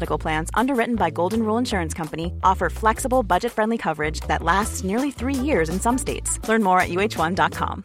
Medical plans underwritten by Golden Rule Insurance Company offer flexible, budget-friendly coverage that lasts nearly three years in some states. Learn more at uh1.com.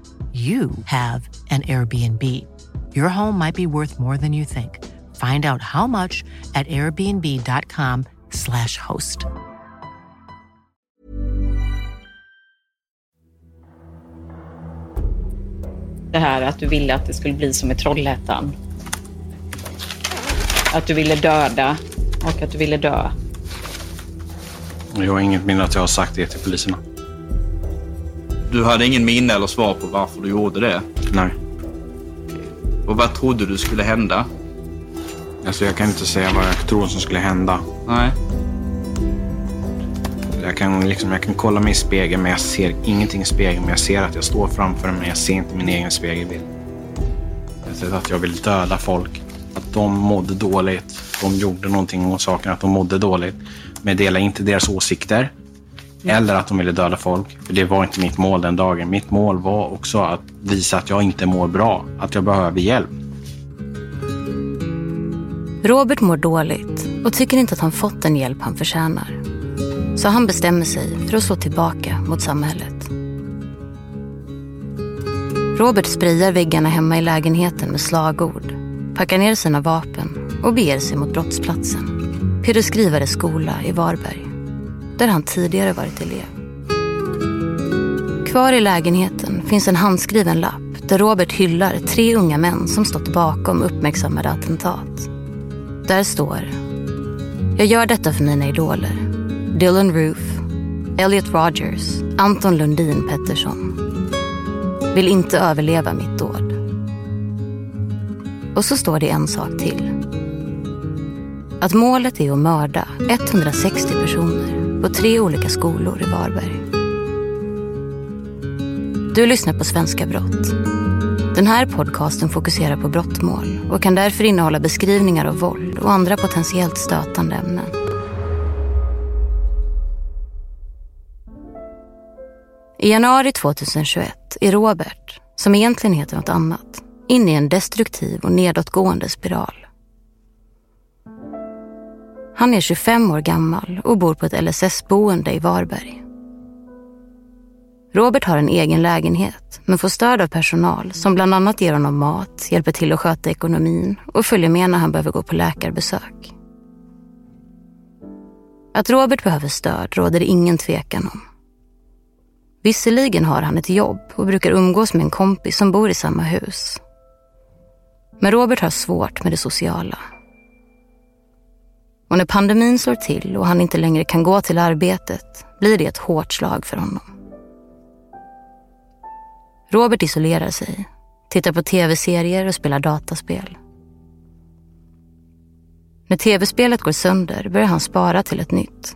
you have an Airbnb. Your home might be worth more than you think. Find out how much at airbnb.com/slash host. Det här att du ville att det skulle bli som i Trollhättan. Att du ville döda och att du ville dö. Jag har inget minne att jag har sagt det till poliserna. Du hade ingen minne eller svar på varför du gjorde det? Nej. Och vad trodde du skulle hända? Alltså jag kan inte säga vad jag tror som skulle hända. Nej. Jag kan, liksom, jag kan kolla mig i spegeln men jag ser ingenting i spegeln. Men jag ser att jag står framför men jag ser inte min egen spegelbild. Jag ser att jag vill döda folk. Att de mådde dåligt. De gjorde någonting åt saken, att de mådde dåligt. Men jag delar inte deras åsikter. Eller att de ville döda folk. För det var inte mitt mål den dagen. Mitt mål var också att visa att jag inte mår bra. Att jag behöver hjälp. Robert mår dåligt och tycker inte att han fått den hjälp han förtjänar. Så han bestämmer sig för att slå tillbaka mot samhället. Robert sprayar väggarna hemma i lägenheten med slagord, packar ner sina vapen och beger sig mot brottsplatsen. Peter Skrivares skola i Varberg där han tidigare varit elev. Kvar i lägenheten finns en handskriven lapp där Robert hyllar tre unga män som stått bakom uppmärksammade attentat. Där står Jag gör detta för mina idoler. Dylan Roof, Elliot Rogers, Anton Lundin Pettersson. Vill inte överleva mitt dåd. Och så står det en sak till. Att målet är att mörda 160 personer på tre olika skolor i Varberg. Du lyssnar på Svenska brott. Den här podcasten fokuserar på brottmål och kan därför innehålla beskrivningar av våld och andra potentiellt stötande ämnen. I januari 2021 är Robert, som egentligen heter något annat, inne i en destruktiv och nedåtgående spiral. Han är 25 år gammal och bor på ett LSS-boende i Varberg. Robert har en egen lägenhet men får stöd av personal som bland annat ger honom mat, hjälper till att sköta ekonomin och följer med när han behöver gå på läkarbesök. Att Robert behöver stöd råder det ingen tvekan om. Visserligen har han ett jobb och brukar umgås med en kompis som bor i samma hus. Men Robert har svårt med det sociala och när pandemin slår till och han inte längre kan gå till arbetet blir det ett hårt slag för honom. Robert isolerar sig, tittar på tv-serier och spelar dataspel. När tv-spelet går sönder börjar han spara till ett nytt.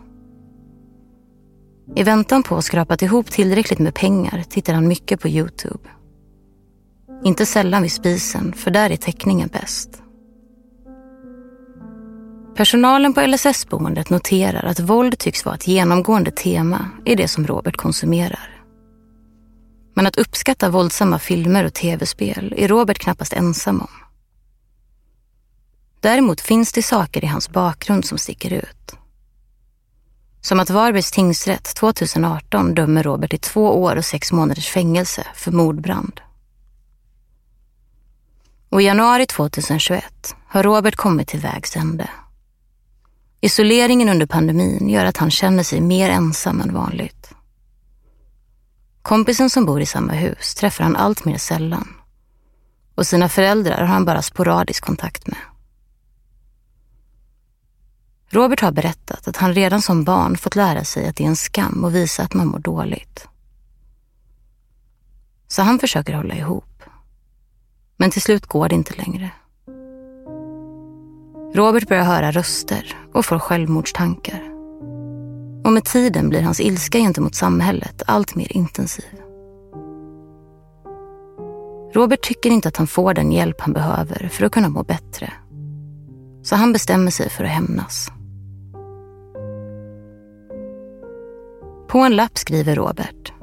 I väntan på att ha skrapat ihop tillräckligt med pengar tittar han mycket på Youtube. Inte sällan vid spisen, för där är täckningen bäst. Personalen på LSS-boendet noterar att våld tycks vara ett genomgående tema i det som Robert konsumerar. Men att uppskatta våldsamma filmer och tv-spel är Robert knappast ensam om. Däremot finns det saker i hans bakgrund som sticker ut. Som att Varbergs tingsrätt 2018 dömer Robert till två år och sex månaders fängelse för mordbrand. Och i januari 2021 har Robert kommit till vägs ände. Isoleringen under pandemin gör att han känner sig mer ensam än vanligt. Kompisen som bor i samma hus träffar han allt mer sällan. Och sina föräldrar har han bara sporadisk kontakt med. Robert har berättat att han redan som barn fått lära sig att det är en skam att visa att man mår dåligt. Så han försöker hålla ihop. Men till slut går det inte längre. Robert börjar höra röster och får självmordstankar. Och med tiden blir hans ilska gentemot samhället allt mer intensiv. Robert tycker inte att han får den hjälp han behöver för att kunna må bättre. Så han bestämmer sig för att hämnas. På en lapp skriver Robert.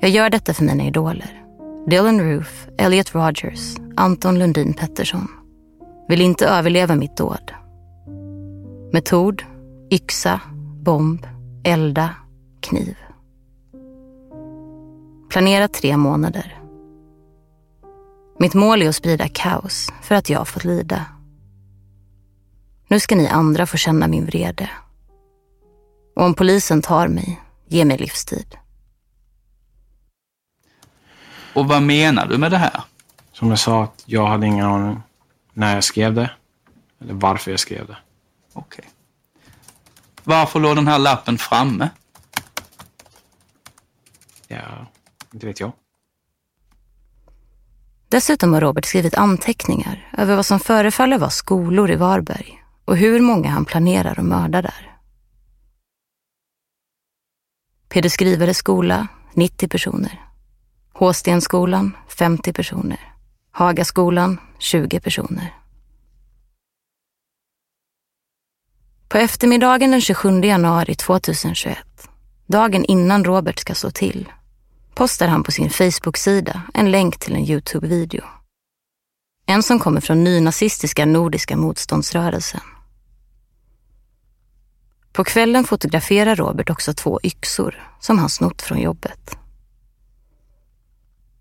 Jag gör detta för mina idoler. Dylan Roof, Elliot Rogers, Anton Lundin Pettersson. Vill inte överleva mitt dåd. Metod, yxa, bomb, elda, kniv. Planerat tre månader. Mitt mål är att sprida kaos för att jag fått lida. Nu ska ni andra få känna min vrede. Och om polisen tar mig, ge mig livstid. Och vad menar du med det här? Som jag sa, att jag hade ingen aning när jag skrev det. Eller varför jag skrev det. Okej. Okay. Varför låg den här lappen framme? Ja, inte vet jag. Dessutom har Robert skrivit anteckningar över vad som förefaller vara skolor i Varberg och hur många han planerar att mörda där. Peder Skrivares skola, 90 personer. Håstenskolan, 50 personer. Hagaskolan, 20 personer. På eftermiddagen den 27 januari 2021, dagen innan Robert ska slå till, postar han på sin Facebook-sida en länk till en Youtube-video. En som kommer från nynazistiska Nordiska motståndsrörelsen. På kvällen fotograferar Robert också två yxor som han snott från jobbet.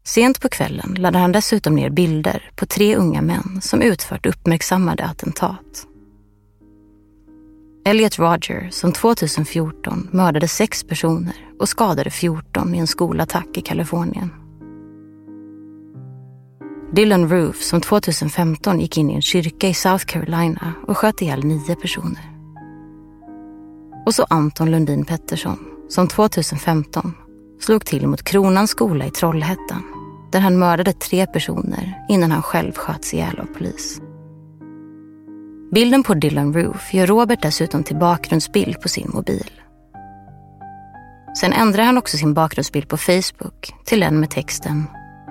Sent på kvällen laddar han dessutom ner bilder på tre unga män som utfört uppmärksammade attentat. Elliot Roger, som 2014 mördade sex personer och skadade 14 i en skolattack i Kalifornien. Dylan Roof, som 2015 gick in i en kyrka i South Carolina och sköt ihjäl nio personer. Och så Anton Lundin Pettersson, som 2015 slog till mot Kronans skola i Trollhättan där han mördade tre personer innan han själv sköts ihjäl av polis. Bilden på Dylan Roof gör Robert dessutom till bakgrundsbild på sin mobil. Sen ändrar han också sin bakgrundsbild på Facebook till en med texten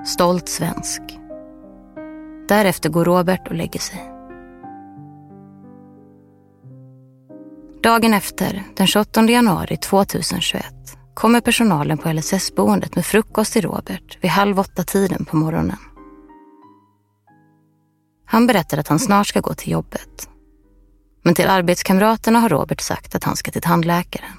“Stolt svensk”. Därefter går Robert och lägger sig. Dagen efter, den 28 januari 2021, kommer personalen på LSS-boendet med frukost till Robert vid halv åtta-tiden på morgonen. Han berättar att han snart ska gå till jobbet. Men till arbetskamraterna har Robert sagt att han ska till tandläkaren.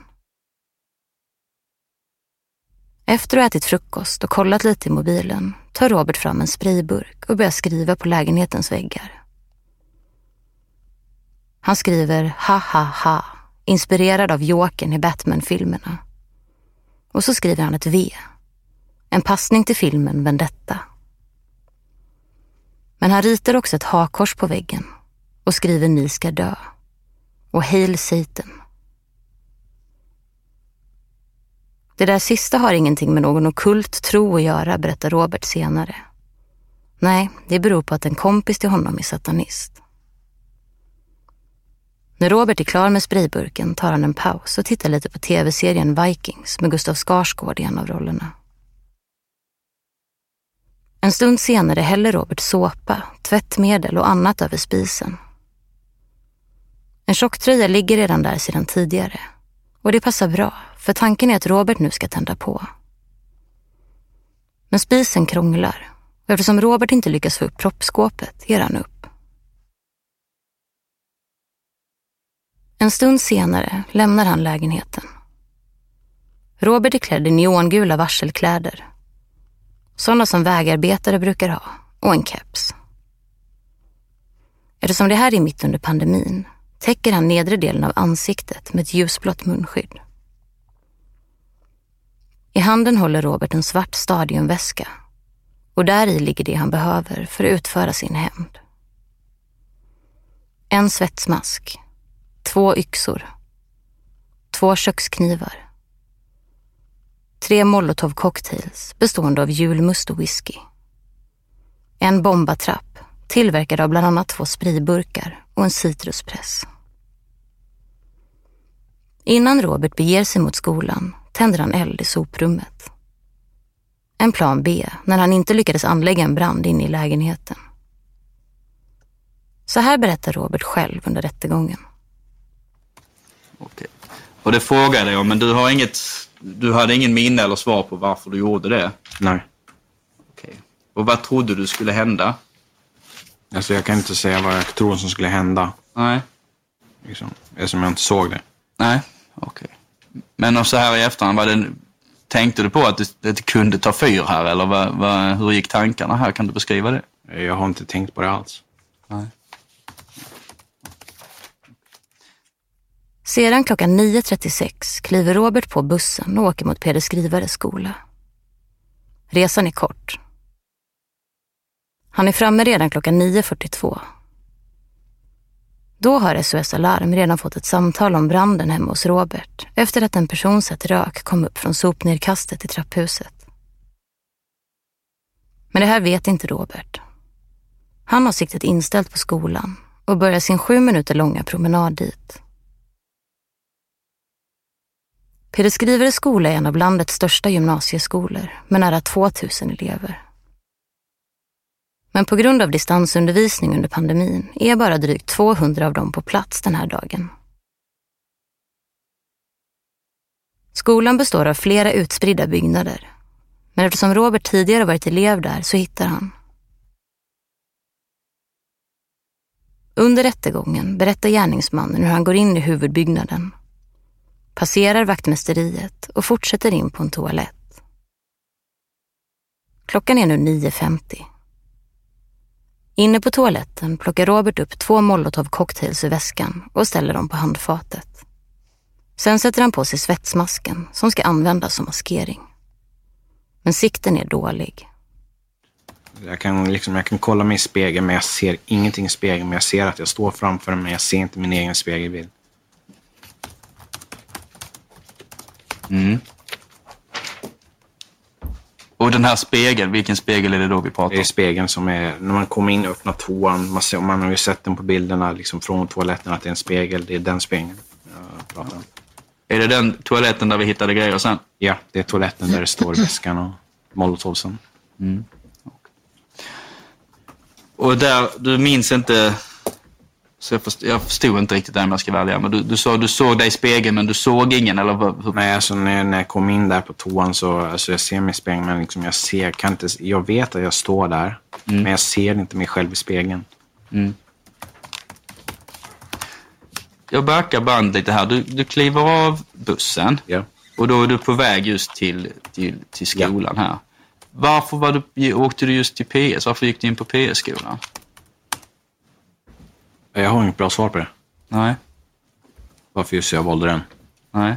Efter att ha ätit frukost och kollat lite i mobilen tar Robert fram en sprayburk och börjar skriva på lägenhetens väggar. Han skriver ha ha ha, inspirerad av Jokern i Batman-filmerna och så skriver han ett V. En passning till filmen Vendetta. Men han ritar också ett hakkors på väggen och skriver Ni ska dö. Och Hail Satan. Det där sista har ingenting med någon okult tro att göra, berättar Robert senare. Nej, det beror på att en kompis till honom är satanist. När Robert är klar med sprayburken tar han en paus och tittar lite på tv-serien Vikings med Gustav Skarsgård i en av rollerna. En stund senare häller Robert såpa, tvättmedel och annat över spisen. En tjocktröja ligger redan där sedan tidigare och det passar bra för tanken är att Robert nu ska tända på. Men spisen krånglar och eftersom Robert inte lyckas få upp proppskåpet ger han upp. En stund senare lämnar han lägenheten. Robert är klädd i neongula varselkläder. Sådana som vägarbetare brukar ha och en keps. Eftersom det här är mitt under pandemin täcker han nedre delen av ansiktet med ett ljusblått munskydd. I handen håller Robert en svart stadionväska och där i ligger det han behöver för att utföra sin hämnd. En svetsmask, två yxor, två köksknivar, tre molotovcocktails bestående av julmust och whisky, en bombatrapp tillverkad av bland annat två sprayburkar och en citruspress. Innan Robert beger sig mot skolan tänder han eld i soprummet. En plan B när han inte lyckades anlägga en brand inne i lägenheten. Så här berättar Robert själv under rättegången. Okej. Och det frågade jag, men du har inget... Du hade ingen minne eller svar på varför du gjorde det? Nej. Okej. Och vad trodde du skulle hända? Alltså jag kan inte säga vad jag tror som skulle hända. Nej. Liksom, eftersom jag inte såg det. Nej, okej. Men så här i efterhand, var det, tänkte du på att det, det kunde ta fyr här eller vad, vad, hur gick tankarna här? Kan du beskriva det? Jag har inte tänkt på det alls. Nej. Sedan klockan 9.36 kliver Robert på bussen och åker mot Peder Skrivares skola. Resan är kort. Han är framme redan klockan 9.42. Då har SOS Alarm redan fått ett samtal om branden hemma hos Robert efter att en person sett rök komma upp från sopnedkastet i trapphuset. Men det här vet inte Robert. Han har siktet inställt på skolan och börjar sin sju minuter långa promenad dit. Peder Skrivares skola är en av landets största gymnasieskolor med nära 2000 elever. Men på grund av distansundervisning under pandemin är bara drygt 200 av dem på plats den här dagen. Skolan består av flera utspridda byggnader. Men eftersom Robert tidigare varit elev där så hittar han. Under rättegången berättar gärningsmannen hur han går in i huvudbyggnaden passerar vaktmästeriet och fortsätter in på en toalett. Klockan är nu 9.50. Inne på toaletten plockar Robert upp två molotovcocktails ur väskan och ställer dem på handfatet. Sen sätter han på sig svetsmasken som ska användas som maskering. Men sikten är dålig. Jag kan, liksom, jag kan kolla mig i spegeln men jag ser ingenting i spegeln. Men jag ser att jag står framför den men jag ser inte min egen spegelbild. Mm. Och den här spegeln, vilken spegel är det då vi pratar om? Det är spegeln som är, när man kommer in och öppnar toan, man, ser, man har ju sett den på bilderna liksom från toaletten att det är en spegel. Det är den spegeln jag pratar om. Är det den toaletten där vi hittade grejer sen? Ja, det är toaletten där det står väskan och molotovsen. Mm. Och där, du minns inte så jag förstod, jag förstod inte riktigt det om jag ska välja. Men du, du sa du såg dig i spegeln men du såg ingen eller? Nej, alltså när, när jag kom in där på toan så alltså jag ser mig i spegeln men liksom jag ser, kan inte, jag vet att jag står där. Mm. Men jag ser inte mig själv i spegeln. Mm. Jag backar band lite här. Du, du kliver av bussen ja. och då är du på väg just till, till, till skolan ja. här. Varför var du, åkte du just till PS? Varför gick du in på PS-skolan? Jag har inget bra svar på det. Nej. Varför just jag valde den. Nej.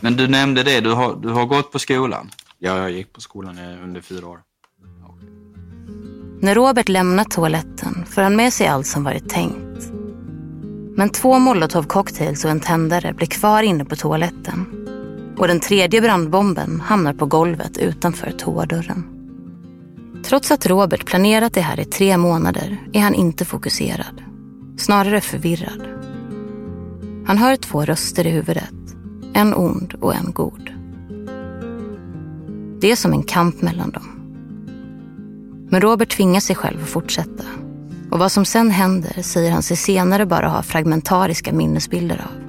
Men du nämnde det, du har, du har gått på skolan? Ja, jag gick på skolan under fyra år. När Robert lämnar toaletten får han med sig allt som varit tänkt. Men två molotov cocktails och en tändare blir kvar inne på toaletten. Och den tredje brandbomben hamnar på golvet utanför toadörren. Trots att Robert planerat det här i tre månader är han inte fokuserad. snarare förvirrad. Han hör två röster i huvudet, en ond och en god. Det är som en kamp mellan dem. Men Robert tvingar sig själv att fortsätta. Och vad som sen händer säger han sig senare bara ha fragmentariska minnesbilder av.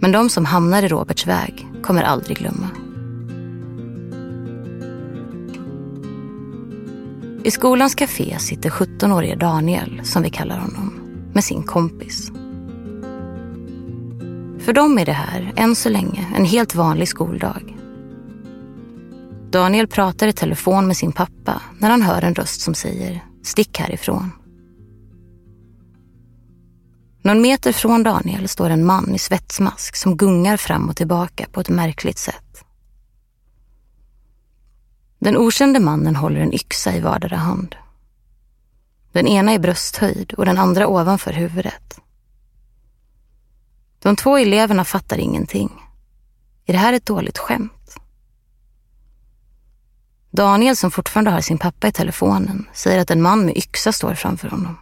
Men de som hamnar i Roberts väg kommer aldrig glömma. I skolans café sitter 17-årige Daniel, som vi kallar honom, med sin kompis. För dem är det här, än så länge, en helt vanlig skoldag. Daniel pratar i telefon med sin pappa när han hör en röst som säger “stick härifrån”. Någon meter från Daniel står en man i svetsmask som gungar fram och tillbaka på ett märkligt sätt. Den okände mannen håller en yxa i vardera hand. Den ena i brösthöjd och den andra ovanför huvudet. De två eleverna fattar ingenting. Är det här ett dåligt skämt? Daniel, som fortfarande har sin pappa i telefonen, säger att en man med yxa står framför honom.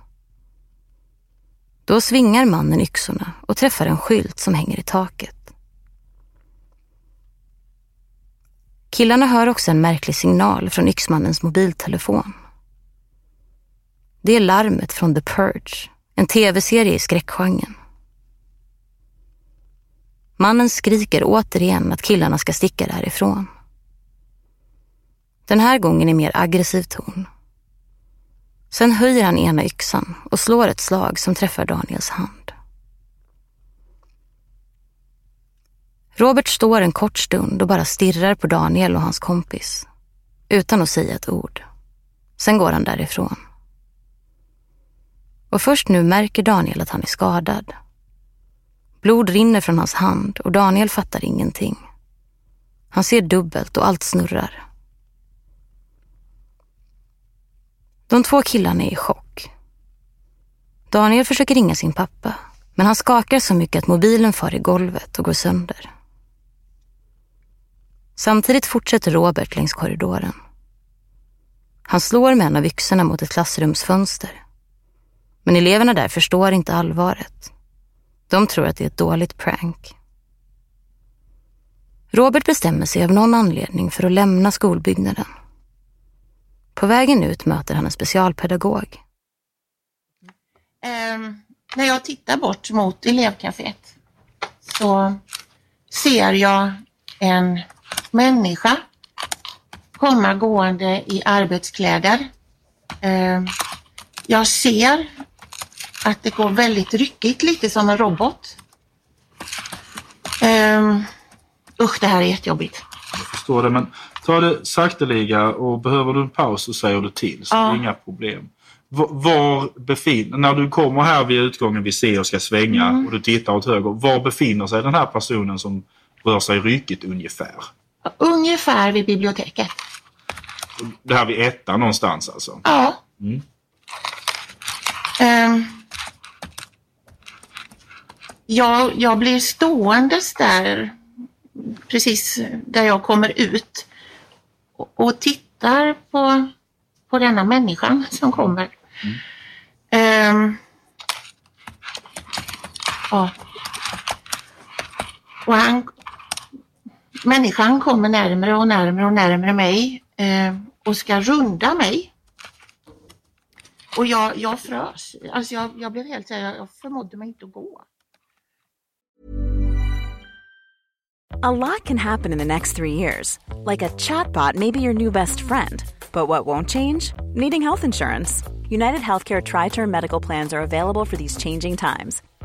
Då svingar mannen yxorna och träffar en skylt som hänger i taket. Killarna hör också en märklig signal från yxmannens mobiltelefon. Det är larmet från The Purge, en tv-serie i skräckgenren. Mannen skriker återigen att killarna ska sticka därifrån. Den här gången i mer aggressiv ton. Sen höjer han ena yxan och slår ett slag som träffar Daniels hand. Robert står en kort stund och bara stirrar på Daniel och hans kompis. Utan att säga ett ord. Sen går han därifrån. Och först nu märker Daniel att han är skadad. Blod rinner från hans hand och Daniel fattar ingenting. Han ser dubbelt och allt snurrar. De två killarna är i chock. Daniel försöker ringa sin pappa, men han skakar så mycket att mobilen far i golvet och går sönder. Samtidigt fortsätter Robert längs korridoren. Han slår med en av yxorna mot ett klassrumsfönster. Men eleverna där förstår inte allvaret. De tror att det är ett dåligt prank. Robert bestämmer sig av någon anledning för att lämna skolbyggnaden. På vägen ut möter han en specialpedagog. Um, när jag tittar bort mot elevkaféet så ser jag en människa komma gående i arbetskläder. Um, jag ser att det går väldigt ryckigt, lite som en robot. Um, usch, det här är jättejobbigt. Jag förstår det, men ta det sakteliga och behöver du en paus så säger du till. Så ja. inga problem. Var befinner, när du kommer här vid utgången vi ser och ska svänga mm. och du tittar åt höger, var befinner sig den här personen som rör sig ryckigt ungefär? Ungefär vid biblioteket. Det här vid ettan någonstans alltså? Ja. Mm. Um, jag, jag blir ståendes där precis där jag kommer ut och, och tittar på, på denna människan som kommer. Mm. Um, ja. Och han, människan kommer närmre och närmre och närmre mig eh, och ska runda mig. Och jag, jag frös. Alltså jag, jag blev helt jag, jag förmådde mig inte att gå. A lot can happen in the next three years. Like a chatbot may be your new best friend. But what won't change? Needing health insurance. United Healthcare Tri Term Medical Plans are available for these changing times.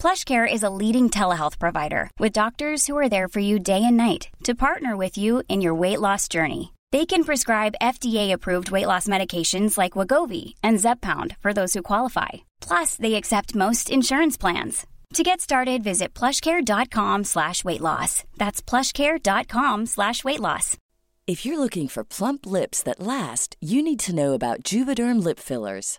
PlushCare is a leading telehealth provider with doctors who are there for you day and night to partner with you in your weight loss journey. They can prescribe FDA-approved weight loss medications like Wagovi and Zepbound for those who qualify. Plus, they accept most insurance plans. To get started, visit plushcare.com slash weight loss. That's plushcare.com slash weight loss. If you're looking for plump lips that last, you need to know about Juvederm lip fillers.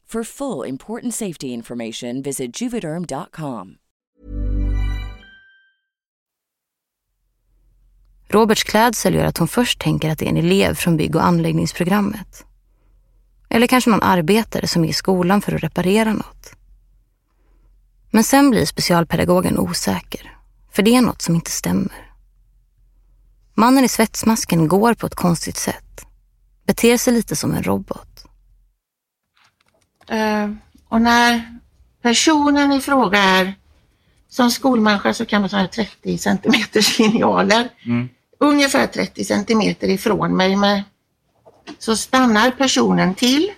For full important safety information, visit juvederm.com. Roberts klädsel gör att hon först tänker att det är en elev från bygg och anläggningsprogrammet. Eller kanske någon arbetare som är i skolan för att reparera något. Men sen blir specialpedagogen osäker, för det är något som inte stämmer. Mannen i svetsmasken går på ett konstigt sätt. Beter sig lite som en robot. Eh, och när personen i fråga är som skolmänniska så kan man ta 30 centimeters linjaler. Mm. Ungefär 30 centimeter ifrån mig. Med, så stannar personen till.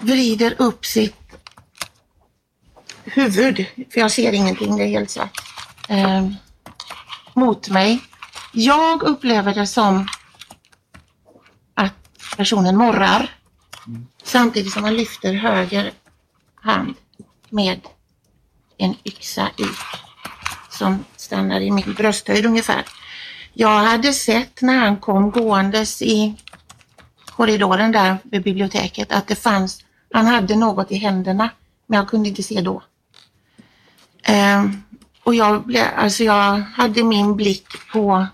Vrider upp sitt huvud, för jag ser ingenting, det är helt svart. Eh, mot mig. Jag upplever det som att personen morrar. Samtidigt som man lyfter höger hand med en yxa ut som stannar i min brösthöjd ungefär. Jag hade sett när han kom gåendes i korridoren där vid biblioteket att det fanns, han hade något i händerna men jag kunde inte se då. Ehm, och jag, blev, alltså jag hade min blick på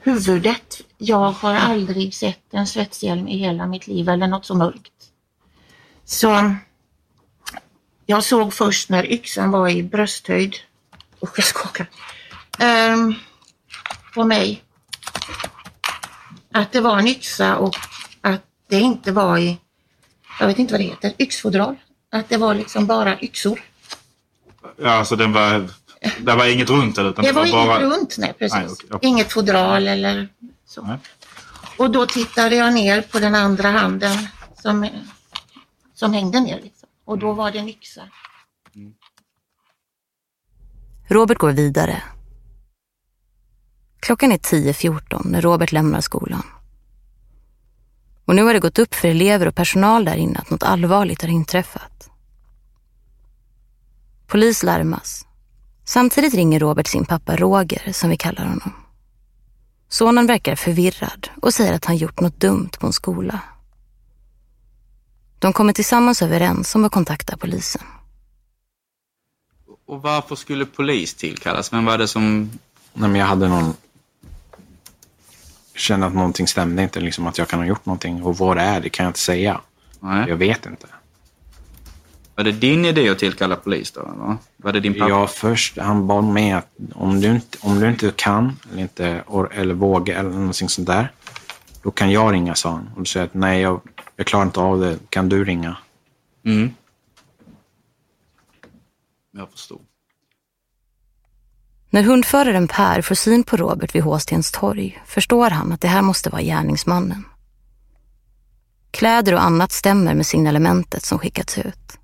huvudet. Jag har aldrig sett en svetshjälm i hela mitt liv eller något så mörkt. Så jag såg först när yxan var i brösthöjd, och jag skakar, um, på mig. Att det var en yxa och att det inte var i, jag vet inte vad det heter, yxfodral. Att det var liksom bara yxor. Ja, alltså den var, det var inget runt eller? Utan det var, bara... inget runt, nej precis. Nej, okej, okej. Inget fodral eller så. Nej. Och då tittade jag ner på den andra handen som, som hängde ner. Liksom. Och då var det en yxa. Robert går vidare. Klockan är 10.14 när Robert lämnar skolan. Och nu har det gått upp för elever och personal där inne att något allvarligt har inträffat. Polis larmas. Samtidigt ringer Robert sin pappa Roger, som vi kallar honom. Sonen verkar förvirrad och säger att han gjort något dumt på en skola. De kommer tillsammans överens om att kontakta polisen. Och varför skulle polis tillkallas? Vem var det som... Nej, men jag hade någon... Jag kände att någonting stämde inte, liksom att jag kan ha gjort någonting. Och vad det är, det kan jag inte säga. Nej. Jag vet inte. Var det din idé att tillkalla polis då? Eller? Var det din pappa? Ja, först, han bad mig att om du inte, om du inte kan eller, inte, or, eller vågar eller någonting sånt där, då kan jag ringa, sa han. Och då sa jag att nej, jag, jag klarar inte av det. Kan du ringa? Mm. Jag förstår. När hundföraren Per får syn på Robert vid Håstens torg förstår han att det här måste vara gärningsmannen. Kläder och annat stämmer med signalementet som skickats ut.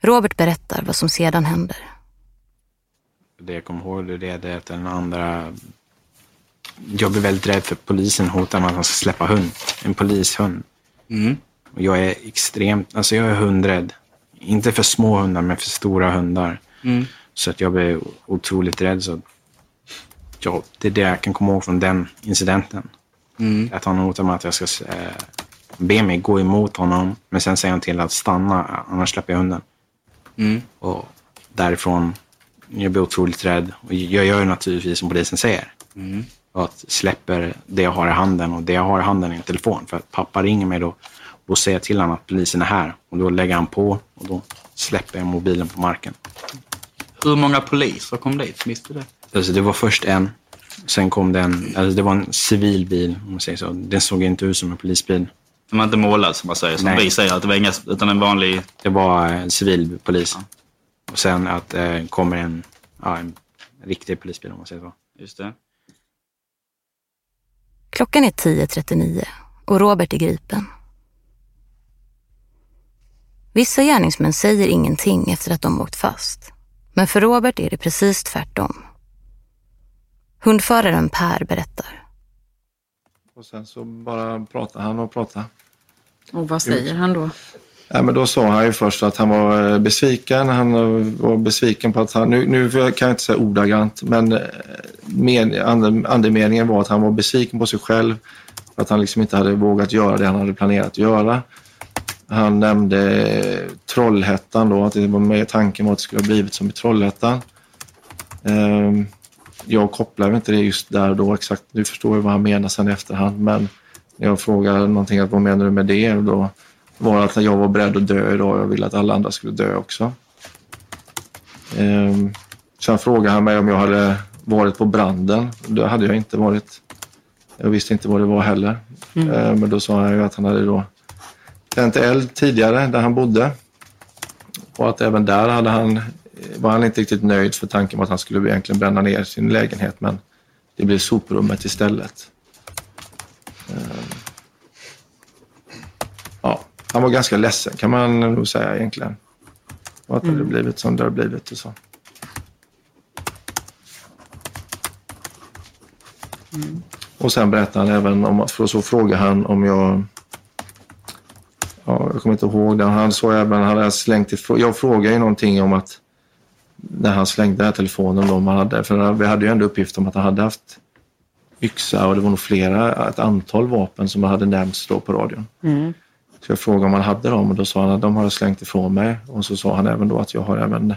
Robert berättar vad som sedan händer. Det jag kommer ihåg det är att den andra... Jag blev väldigt rädd för polisen hotade med att han ska släppa hund. En polishund. Mm. Och jag är extremt... Alltså jag är hundrädd. Inte för små hundar, men för stora hundar. Mm. Så att jag blev otroligt rädd. Så ja, det är det jag kan komma ihåg från den incidenten. Mm. Jag tar emot honom att jag ska eh, be mig gå emot honom. Men sen säger han till att stanna, annars släpper jag hunden. Mm. Och därifrån, jag blir otroligt rädd. Och jag gör naturligtvis som polisen säger. Mm. Och att släpper det jag har i handen och det jag har i handen är en telefon. För att pappa ringer mig då. Då säger till honom att polisen är här. Och då lägger han på och då släpper jag mobilen på marken. Hur många poliser kom dit? Visste du det? Alltså det var först en. Sen kom det en, alltså det var en civil bil om man säger så. Den såg inte ut som en polisbil. Den var inte målad som man säger, som Nej. vi säger, att det var inga, utan en vanlig... Det var en civil polis. Och sen att eh, kommer en, ja, en riktig polisbil om man säger så. Just det. Klockan är 10.39 och Robert är gripen. Vissa gärningsmän säger ingenting efter att de åkt fast. Men för Robert är det precis tvärtom. Hundföraren Per berättar. Och sen så bara pratade han och pratade. Och vad säger han då? Ja, men då sa han ju först att han var eh, besviken. Han eh, var besviken på att han, nu, nu kan jag inte säga ordagrant, men eh, men, ande- andemeningen var att han var besviken på sig själv för att han liksom inte hade vågat göra det han hade planerat att göra. Han nämnde Trollhättan då, att det var med tanken var att det skulle ha blivit som i Trollhättan. Ehm, Jag kopplar inte det just där då exakt. Nu förstår jag vad han menar sen i efterhand, men när jag frågar någonting, vad menar du med det? Då var det att jag var beredd att dö idag och jag ville att alla andra skulle dö också. Ehm, Sen frågade han mig om jag hade varit på branden. Det hade jag inte varit. Jag visste inte vad det var heller. Mm. Ehm, Men då sa han ju att han hade då tänt eld tidigare där han bodde. Och att även där hade han, var han inte riktigt nöjd för tanken var att han skulle egentligen bränna ner sin lägenhet men det blev soprummet istället. Ehm, Ja, han var ganska ledsen kan man nog säga egentligen. Och att det hade Mm. blivit som det har blivit och så. Och sen berättade han även om att, för så frågade han om jag Ja, jag kommer inte ihåg det. Han sa även, han hade slängt ifrån, jag frågade ju någonting om att när han slängde den här telefonen då, om han hade, för vi hade ju ändå uppgift om att han hade haft yxa och det var nog flera, ett antal vapen som hade nämnts då på radion. Mm. Så jag frågade om han hade dem och då sa han att de har jag slängt ifrån mig. Och så sa han även då att jag har även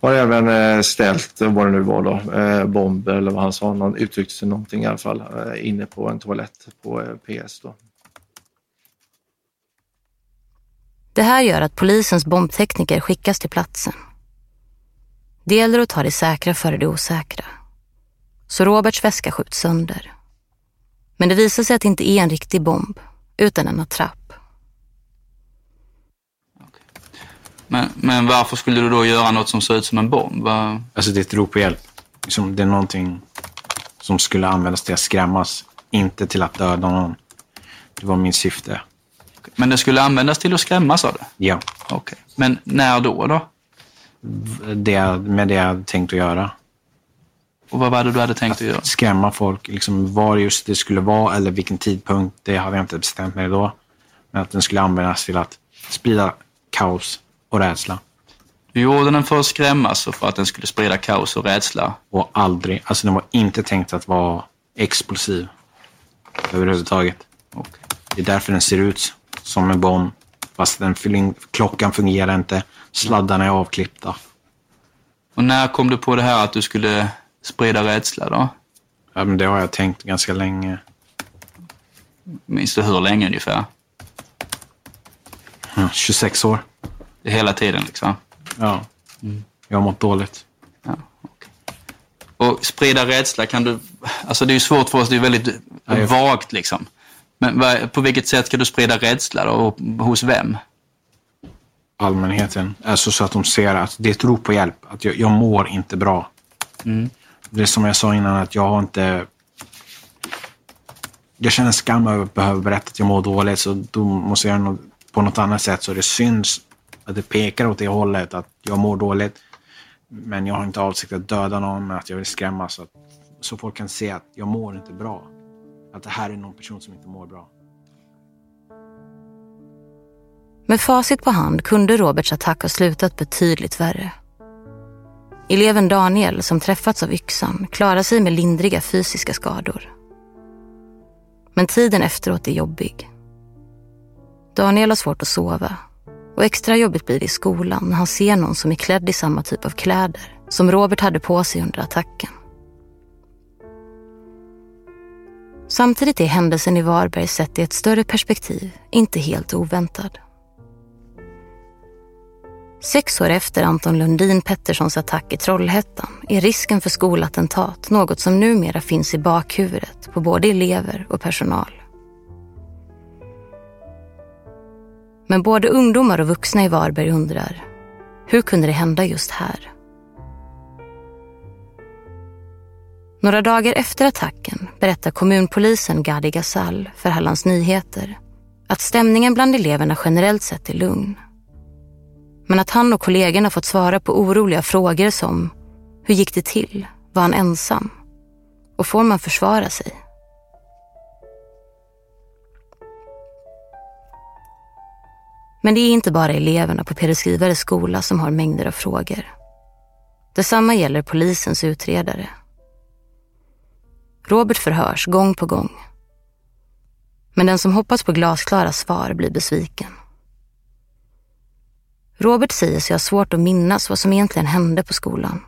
har även eh, ställt, vad det nu var då, eh, bomber eller vad han sa, han uttryckte sig någonting i alla fall, eh, inne på en toalett på PS då. Det här gör att polisens bombtekniker skickas till platsen. Det gäller att ta det säkra före det osäkra. Så Roberts väska skjuts sönder. Men det visar sig att det inte är en riktig bomb, utan en attrapp. Men, men varför skulle du då göra något som ser ut som en bomb? Va? Alltså det är ett rop på hjälp. Det är någonting som skulle användas till att skrämmas, inte till att döda någon. Det var min syfte. Men det skulle användas till att skrämma sa du? Ja. Okej. Men när då då? Det, med det jag tänkt att göra. Och vad var det du hade tänkt att göra? Skrämma folk. Liksom var just det skulle vara eller vilken tidpunkt, det hade jag inte bestämt mig då. Men att den skulle användas till att sprida kaos och rädsla. Du gjorde den för att skrämmas och för att den skulle sprida kaos och rädsla. Och aldrig, alltså den var inte tänkt att vara explosiv överhuvudtaget. Okej. Det är därför den ser ut som en bomb. Fast den, klockan fungerar inte, sladdarna är avklippta. Och när kom du på det här att du skulle sprida rädsla då? Ja, men det har jag tänkt ganska länge. Minns du hur länge ungefär? Ja, 26 år. Hela tiden liksom? Ja. Jag har mått dåligt. Och sprida rädsla kan du... Alltså det är ju svårt för oss, det är väldigt Ja, jag- vagt liksom. Men på vilket sätt ska du sprida rädsla då? Och hos vem? Allmänheten. Alltså så att de ser att det är ett rop på hjälp. Att jag, jag mår inte bra. Mm. Det är som jag sa innan, att jag har inte... Jag känner skam över att behöva berätta att jag mår dåligt, så då måste jag göra något, på något annat sätt så det syns att det pekar åt det hållet, att jag mår dåligt. Men jag har inte avsikt att döda någon, men att jag vill skrämma så, att, så folk kan se att jag mår inte bra. Att det här är någon person som inte mår bra. Med facit på hand kunde Roberts attack ha slutat betydligt värre. Eleven Daniel, som träffats av yxan, klarar sig med lindriga fysiska skador. Men tiden efteråt är jobbig. Daniel har svårt att sova och extra jobbigt blir det i skolan när han ser någon som är klädd i samma typ av kläder som Robert hade på sig under attacken. Samtidigt är händelsen i Varberg sett i ett större perspektiv inte helt oväntad. Sex år efter Anton Lundin Petterssons attack i Trollhättan är risken för skolattentat något som numera finns i bakhuvudet på både elever och personal. Men både ungdomar och vuxna i Varberg undrar, hur kunde det hända just här? Några dagar efter attacken berättar kommunpolisen Gadi Ghazal för Hallands Nyheter att stämningen bland eleverna generellt sett är lugn. Men att han och kollegorna fått svara på oroliga frågor som Hur gick det till? Var han ensam? Och får man försvara sig? Men det är inte bara eleverna på Peder Skrivares skola som har mängder av frågor. Detsamma gäller polisens utredare. Robert förhörs gång på gång. Men den som hoppas på glasklara svar blir besviken. Robert säger sig ha svårt att minnas vad som egentligen hände på skolan.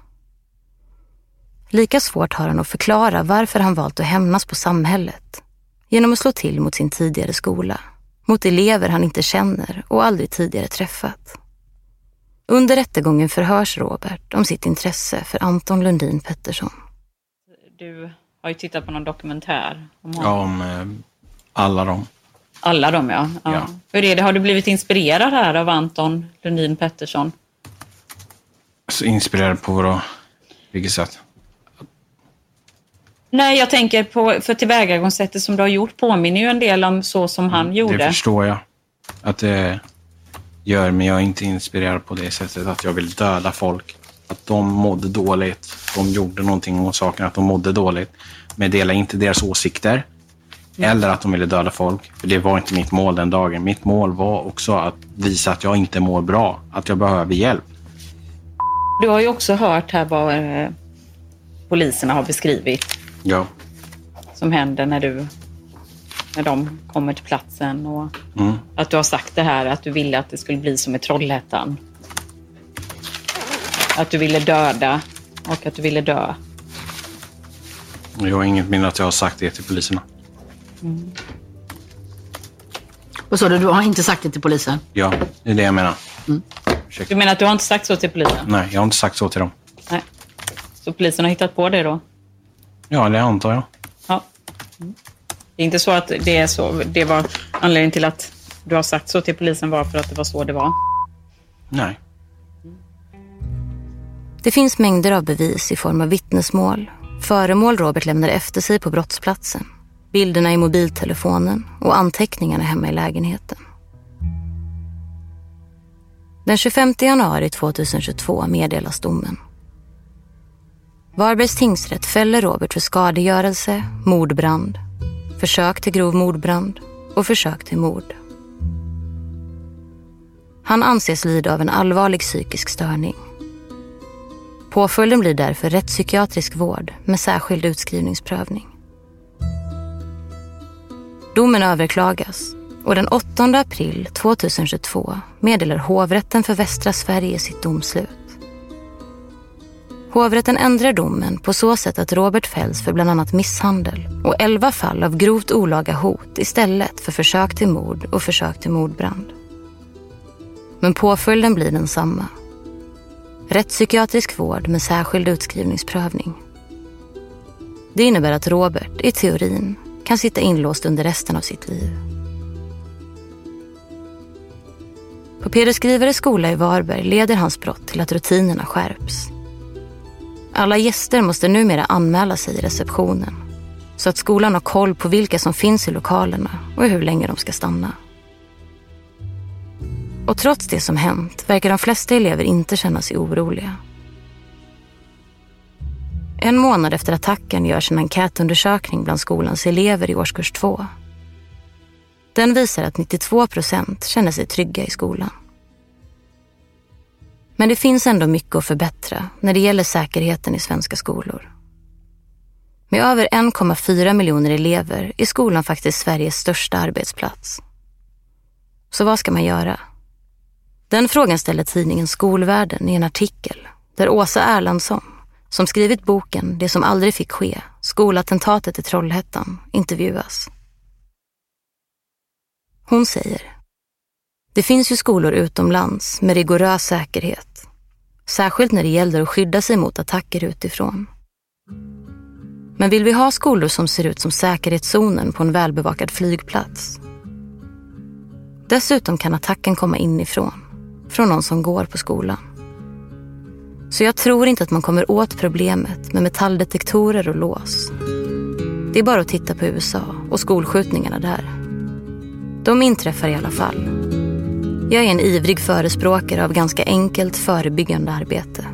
Lika svårt har han att förklara varför han valt att hämnas på samhället genom att slå till mot sin tidigare skola, mot elever han inte känner och aldrig tidigare träffat. Under rättegången förhörs Robert om sitt intresse för Anton Lundin Pettersson. Du har ju tittat på någon dokumentär om honom. Ja, om eh, alla dem. Alla dem, ja. ja. Ja. Hur är det? Har du blivit inspirerad här av Anton Lundin Pettersson? Så inspirerad på vadå? Vilket sätt? Nej, jag tänker på, för tillvägagångssättet som du har gjort påminner ju en del om så som han gjorde. Det förstår jag att det gör, men jag är inte inspirerad på det sättet att jag vill döda folk. Att de mådde dåligt. De gjorde någonting åt saken, att de mådde dåligt. Men jag delar inte deras åsikter. Eller att de ville döda folk. För det var inte mitt mål den dagen. Mitt mål var också att visa att jag inte mår bra. Att jag behöver hjälp. Du har ju också hört här vad eh, poliserna har beskrivit Ja. som händer när du när de kommer till platsen och Mm. att du har sagt det här att du ville att det skulle bli som i Trollhättan. Att du ville döda och att du ville dö. Jag har inget minne att jag har sagt det till poliserna. Vad sa du? Du har inte sagt det till polisen? Ja, det är det jag menar. Du menar att du har inte sagt så till polisen? Nej, jag har inte sagt så till dem. Nej. Så polisen har hittat på det då? Ja, det antar jag. Ja. Mm. Det är inte så att det är så. Det var anledningen till att du har sagt så till polisen var för att det var så det var. Nej. Det finns mängder av bevis i form av vittnesmål, föremål Robert lämnar efter sig på brottsplatsen, bilderna i mobiltelefonen och anteckningarna hemma i lägenheten. Den 25 januari 2022 meddelas domen. Varbergs tingsrätt fäller Robert för skadegörelse, mordbrand, försök till grov mordbrand och försök till mord. Han anses lida av en allvarlig psykisk störning. Påföljden blir därför rättspsykiatrisk vård med särskild utskrivningsprövning. Domen överklagas och den 8 april 2022 meddelar hovrätten för västra Sverige sitt domslut. Hovrätten ändrar domen på så sätt att Robert fälls för bland annat misshandel och 11 fall av grovt olaga hot istället för försök till mord och försök till mordbrand. Men påföljden blir densamma. Rättspsykiatrisk vård med särskild utskrivningsprövning. Det innebär att Robert, i teorin, kan sitta inlåst under resten av sitt liv. På Peder Skrivares skola i Varberg leder hans brott till att rutinerna skärps. Alla gäster måste numera anmäla sig i receptionen så att skolan har koll på vilka som finns i lokalerna och hur länge de ska stanna. Och trots det som hänt verkar de flesta elever inte känna sig oroliga. En månad efter attacken görs en enkätundersökning bland skolans elever i årskurs två. Den visar att 92 procent känner sig trygga i skolan. Men det finns ändå mycket att förbättra när det gäller säkerheten i svenska skolor. Med över 1,4 miljoner elever är skolan faktiskt Sveriges största arbetsplats. Så vad ska man göra? Den frågan ställer tidningen Skolvärlden i en artikel där Åsa Erlandsson, som skrivit boken Det som aldrig fick ske, skolattentatet i Trollhättan, intervjuas. Hon säger det finns ju skolor utomlands med rigorös säkerhet. Särskilt när det gäller att skydda sig mot attacker utifrån. Men vill vi ha skolor som ser ut som säkerhetszonen på en välbevakad flygplats? Dessutom kan attacken komma inifrån, från någon som går på skolan. Så jag tror inte att man kommer åt problemet med metalldetektorer och lås. Det är bara att titta på USA och skolskjutningarna där. De inträffar i alla fall. Jag är en ivrig förespråkare av ganska enkelt förebyggande arbete.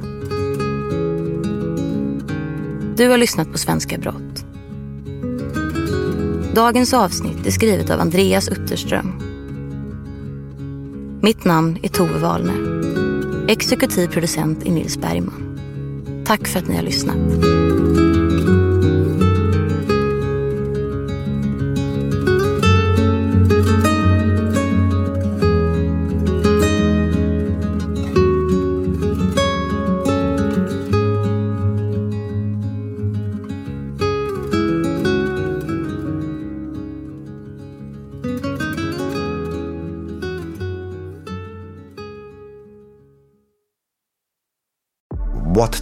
Du har lyssnat på Svenska Brott. Dagens avsnitt är skrivet av Andreas Utterström. Mitt namn är Tove Wahlne. Exekutiv producent är Nils Bergman. Tack för att ni har lyssnat.